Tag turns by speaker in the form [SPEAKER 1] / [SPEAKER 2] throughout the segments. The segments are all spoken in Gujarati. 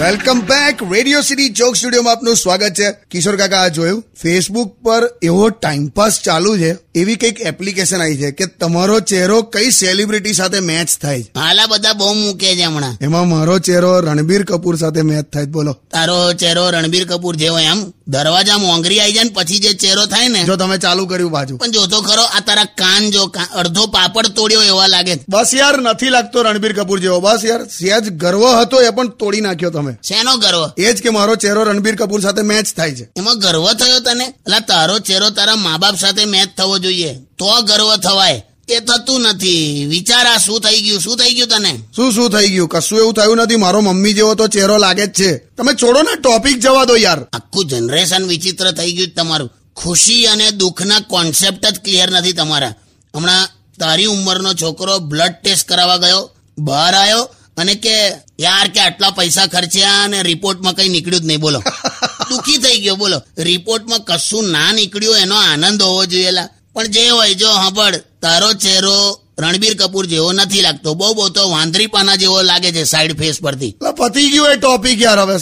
[SPEAKER 1] વેલકમ બેક રેડિયો સિટી ચોક સ્ટુડિયોમાં આપનું સ્વાગત છે. કિશોર કાકા આ જોયું? ફેસબુક પર એવો ટાઈમપાસ ચાલુ છે એવી કંઈક એપ્લિકેશન આવી છે કે તમારો ચહેરો કઈ સેલિબ્રિટી સાથે મેચ થાય છે?
[SPEAKER 2] હાલા બધા બહુ મૂકે છે હમણાં.
[SPEAKER 1] એમાં મારો ચહેરો રણબીર કપૂર સાથે મેચ થાય બોલો.
[SPEAKER 2] તારો ચહેરો રણબીર કપૂર જેવો એમ? દરવાજા મોંઘરી આવી જાય ને પછી જે ચહેરો થાય ને
[SPEAKER 1] જો તમે ચાલુ કર્યું બાજુ.
[SPEAKER 2] પણ જોતો ખરો આ તારા કાન જો અડધો પાપડ તોડ્યો એવા લાગે
[SPEAKER 1] બસ યાર નથી લાગતો રણબીર કપૂર જેવો. બસ યાર સહેજ ગર્વ હતો એ પણ તોડી નાખ્યો તમે.
[SPEAKER 2] શેનો ગર્વ?
[SPEAKER 1] એ જ કે મારો ચહેરો રણબીર કપૂર સાથે મેચ થાય છે.
[SPEAKER 2] એમાં ગર્વ થયો તને? એટલે તારો ચહેરો તારા મા બાપ સાથે મેચ થવો જોઈએ. તો ગર્વ થવાય. એ થતું નથી. વિચાર શું થઈ ગયું? શું થઈ ગયું તને?
[SPEAKER 1] શું શું થઈ ગયું? કશું એવું થયું નથી. મારો મમ્મી જેવો તો ચહેરો લાગે જ છે. તમે છોડો ને ટોપિક જવા દો યાર.
[SPEAKER 2] આખું જનરેશન વિચિત્ર થઈ ગયું તમારું. ખુશી અને દુઃખના કોન્સેપ્ટ જ ક્લિયર નથી તમારા. હમણાં તારી ઉંમરનો છોકરો બ્લડ ટેસ્ટ કરાવવા ગયો બહાર આવ્યો અને કે યાર કે આટલા પૈસા ખર્ચ્યા અને રિપોર્ટમાં કઈ નીકળ્યું જ નહીં. બોલો. દુઃખી થઈ ગયો બોલો. રિપોર્ટમાં કશું ના નીકળ્યું એનો આનંદ હોવો જોઈએ. પણ જે હોય જો સાંભળ તારો ચહેરો રણબીર કપૂર જેવો નથી લાગતો. બહુ બહુ તો વાંદરી પાના જેવો લાગે છે સાઈડ ફેસ પરથી.
[SPEAKER 1] પતી ગયું એ ટોપિક યાર, હવે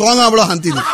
[SPEAKER 1] સોંગ આપણો શાંતિથી.